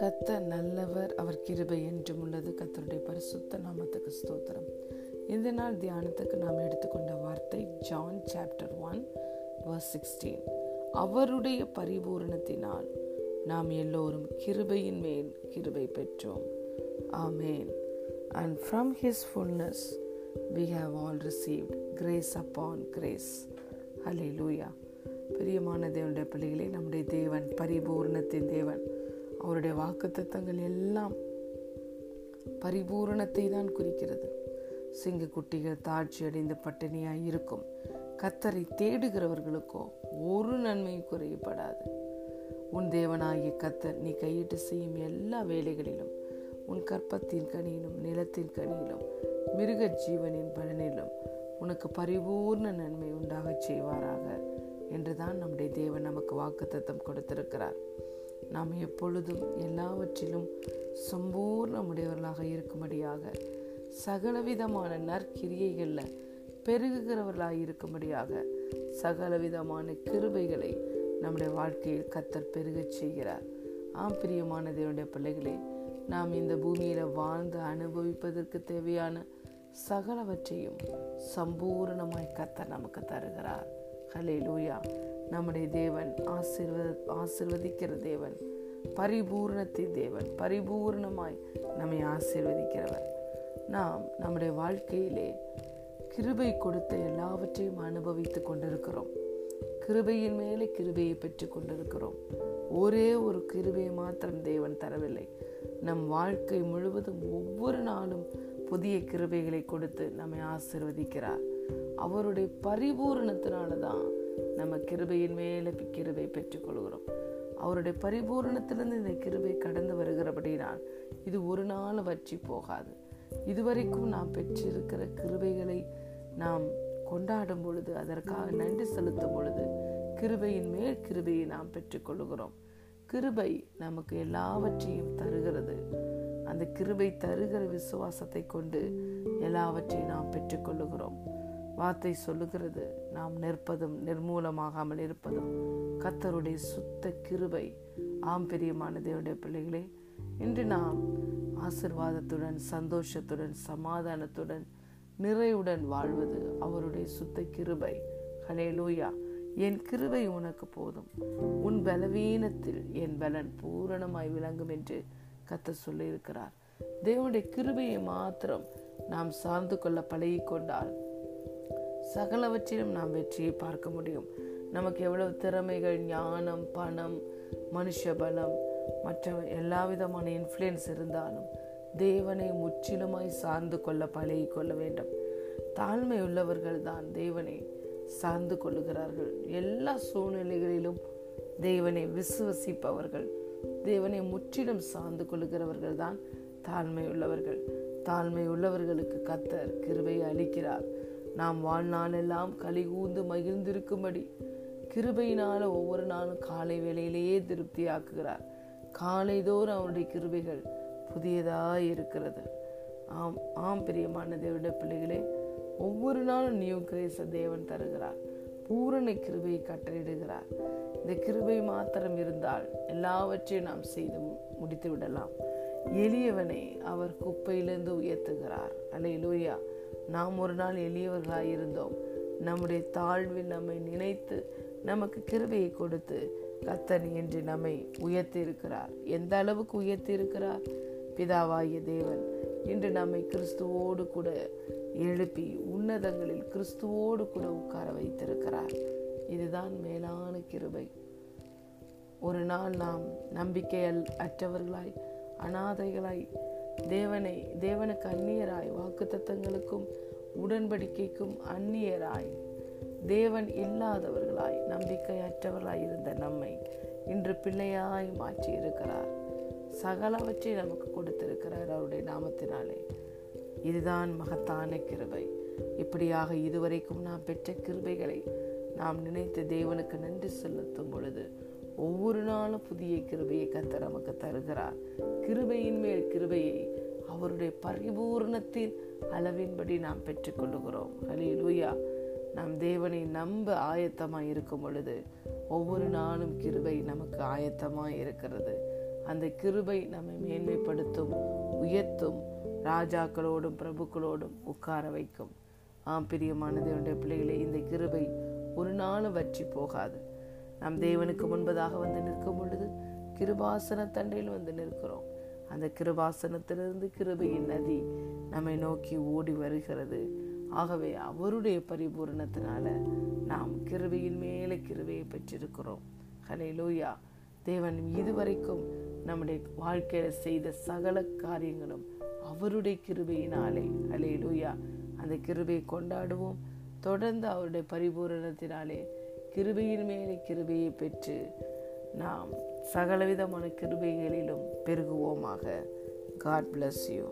கத்தர் நல்லவர் அவர் கிருபை என்றும் உள்ளது. கத்தருடைய பரிசுத்த நாமத்துக்கு ஸ்தோத்திரம். இந்த நாள் தியானத்துக்கு நாம் எடுத்துக்கொண்ட வார்த்தை John chapter one verse sixteen அவருடைய பரிபூரணத்தினால் நாம் எல்லோரும் கிருபையின் மேல் கிருபை பெற்றோம். Amen and from his fullness we have all received grace upon grace hallelujah பிரியமான தேவனுடைய பிள்ளைகளே நம்முடைய தேவன் பரிபூர்ணத்தின் தேவன். அவருடைய வாக்குத்தத்தங்கள் எல்லாம் பரிபூரணத்தை தான் குறிக்கிறது. சிங்க குட்டிகள் தாட்சி அடைந்த பட்டினியாய் இருக்கும். கத்தரை தேடுகிறவர்களுக்கோ ஒரு நன்மையும் குறையப்படாது. உன் தேவனாகிய கத்தர் நீ கையிட்டு செய்யும் எல்லா வேலைகளிலும் உன் கற்பத்தின் கனியிலும் நிலத்தின் கனியிலும் மிருக ஜீவனின் பலனிலும் உனக்கு பரிபூர்ண நன்மை உண்டாகச் செய்வாராக. என்று தான் நம்முடைய தேவன் நமக்கு வாக்குத்தத்தம் கொடுத்திருக்கிறார். நாம் எப்பொழுதும் எல்லாவற்றிலும் சம்பூர்ணமுடையவர்களாக இருக்கும்படியாக சகலவிதமான நற்கிரியைகளில் பெருகுகிறவர்களாக இருக்கும்படியாக சகலவிதமான கிருபைகளை நம்முடைய வாழ்க்கையில் கத்தர் பெருகச் செய்கிறார். ஆம் பிரியமான தேவனுடைய பிள்ளைகளே நாம் இந்த பூமியில் வாழ்ந்து அனுபவிப்பதற்கு தேவையான சகலவற்றையும் சம்பூர்ணமாய் கத்தர் நமக்கு தருகிறார். ஹலே லூயா நம்முடைய தேவன் ஆசிர்வ ஆசிர்வதிக்கிற தேவன் பரிபூர்ணத்தின் தேவன் பரிபூர்ணமாய் நம்மை ஆசிர்வதிக்கிறவர். நாம் நம்முடைய வாழ்க்கையிலே கிருபை கொடுத்த எல்லாவற்றையும் அனுபவித்து கொண்டிருக்கிறோம். கிருபையின் மேலே கிருபையை பெற்று கொண்டிருக்கிறோம். ஒரே ஒரு கிருபையை மாத்திரம் தேவன் தரவில்லை. நம் வாழ்க்கை முழுவதும் ஒவ்வொரு நாளும் புதிய கிருபைகளை கொடுத்து நம்மை ஆசிர்வதிக்கிறார். அவருடைய பரிபூரணத்தினால தான் நம்ம கிருபையின் மேலே கிருபை பெற்றுக்கொள்கிறோம். அவருடைய பரிபூரணத்திலிருந்து இந்த கிருபை கடந்து வருகிறபடினால் இது ஒரு நாள் வற்றி போகாது. இதுவரைக்கும் நாம் பெற்றிருக்கிற கிருபைகளை நாம் கொண்டாடும் பொழுது அதற்காக நன்றி செலுத்தும் பொழுது கிருபையின் மேல் கிருபையை நாம் பெற்றுக்கொள்கிறோம். கிருபை நமக்கு எல்லாவற்றையும் தருகிறது. அந்த கிருபை தருகிற விசுவாசத்தை கொண்டு எல்லாவற்றையும் நாம் பெற்றுக்கொள்ளுகிறோம். வார்த்தை சொல்லுகிறது நாம் நிற்பதும் நிர்மூலமாகாமல் இருப்பதும் கத்தருடைய சுத்த கிருபை. ஆம் பெரியமான தேவனுடைய பிள்ளைகளே இன்று நாம் ஆசிர்வாதத்துடன் சந்தோஷத்துடன் சமாதானத்துடன் நிறைவுடன் வாழ்வது அவருடைய சுத்த கிருபை. ஹலே லூயா என் கிருபை உனக்கு போதும். உன் பலவீனத்தில் என் பலன் பூரணமாய் விளங்கும் என்று கத்த சொல்லியிருக்கிறார். தேவனுடைய கிருபையை மாத்திரம் நாம் சார்ந்து கொள்ள பழகி கொண்டால் சகலவற்றிலும் நாம் வெற்றியை பார்க்க முடியும். நமக்கு எவ்வளவு திறமைகள் ஞானம் பணம் மனுஷ பலம் மற்ற எல்லா விதமான இன்ஃப்ளூயன்ஸ் இருந்தாலும் தேவனை முற்றிலுமாய் சார்ந்து கொள்ள பழகி கொள்ள வேண்டும். தாழ்மை உள்ளவர்கள் தான் தேவனை சார்ந்து கொள்ளுகிறார்கள். எல்லா சூழ்நிலைகளிலும் தேவனை விசுவசிப்பவர்கள் தேவனை முற்றிலும் சார்ந்து கொள்ளுகிறவர்கள் தான் தாழ்மை உள்ளவர்கள். தாழ்மை உள்ளவர்களுக்கு கத்தர் கிருவை அளிக்கிறார். நாம் வாழ்நாளெல்லாம் கலிகூந்து மகிழ்ந்திருக்கும்படி கிருபையினால ஒவ்வொரு நாளும் காலை வேளையிலேயே திருப்தியாக்குகிறார். காலைதோறும் அவருடைய கிருபைகள் புதியதாக இருக்கிறது. ஆம் ஆம் பிரியமான தேவனுடைய பிள்ளைகளே ஒவ்வொரு நாளும் நியூ கிரேச தேவன் தருகிறார். பூரண கிருபையை கட்டளையிடுகிறார். இந்த கிருபை மாத்திரம் இருந்தால் எல்லாவற்றையும் நாம் செய்து முடித்து விடலாம் எளியவனை அவர் குப்பையிலிருந்து உயர்த்துகிறார். அலை லூயா நாம் ஒரு நாள் எளியவர்களாய் இருந்தோம் நம்முடைய தாழ்வில் நம்மை நினைத்து நமக்கு கிருபையை கொடுத்து கத்தன் என்று நம்மை உயர்த்தி இருக்கிறார் எந்த அளவுக்கு உயர்த்தி இருக்கிறார் பிதாவாகிய தேவன் இன்று நம்மை கிறிஸ்துவோடு கூட எழுப்பி உன்னதங்களில் கிறிஸ்துவோடு கூட உட்கார வைத்திருக்கிறார். இதுதான் மேலான கிருபை. ஒரு நாள் நாம் நம்பிக்கை அற்றவர்களாய் அனாதைகளாய் தேவனை தேவனுக்கு அந்நியராய் வாக்கு தத்தங்களுக்கும் உடன்படிக்கைக்கும் அந்நியராய். தேவன் இல்லாதவர்களாய் நம்பிக்கையற்றவர்களாய் இருந்த நம்மை இன்று பிள்ளையாய் மாற்றி இருக்கிறார் சகலவற்றை நமக்கு கொடுத்திருக்கிறார் அவருடைய நாமத்தினாலே. இதுதான் மகத்தான கிருபை. இப்படியாக இதுவரைக்கும் நாம் பெற்ற கிருபைகளை நாம் நினைத்து தேவனுக்கு நன்றி செலுத்தும் பொழுது ஒவ்வொரு நாளும் புதிய கிருபையை கத்தர் நமக்கு தருகிறார். கிருபையின் மேல் கிருபையை அவருடைய பரிபூர்ணத்தின் அளவின்படி நாம் பெற்றுக்கொள்ளுகிறோம் ஹலே லூயா நாம் தேவனை நம்ப ஆயத்தமாக இருக்கும் பொழுது ஒவ்வொரு நாளும் கிருபை நமக்கு ஆயத்தமாக இருக்கிறது. அந்த கிருபை நம்மை மேன்மைப்படுத்தும் உயர்த்தும் ராஜாக்களோடும் பிரபுக்களோடும் உட்கார வைக்கும். ஆம் பிரியமான தேவனுடைய பிள்ளைகளே இந்த கிருபை ஒரு நாளும் வற்றி போகாது. நாம் தேவனுக்கு முன்பதாக வந்து நிற்கும் பொழுது கிருபாசன தண்டையில் வந்து நிற்கிறோம். அந்த கிருபாசனத்திலிருந்து கிருபையின் நதி நம்மை நோக்கி ஓடி வருகிறது. ஆகவே அவருடைய பரிபூரணத்தினால நாம் கிருபையின் மேலே கிருபையை பெற்றிருக்கிறோம். ஹலே லூயா தேவன் இதுவரைக்கும் நம்முடைய வாழ்க்கையில் செய்த சகல காரியங்களும் அவருடைய கிருபையினாலே. ஹலே லூயா அந்த கிருபையை கொண்டாடுவோம். தொடர்ந்து அவருடைய பரிபூரணத்தினாலே கிருபையின் மேலே கிருபையை பெற்று நாம் சகலவிதமான கிருபைகளிலும் பெருகுவோமாக. God bless you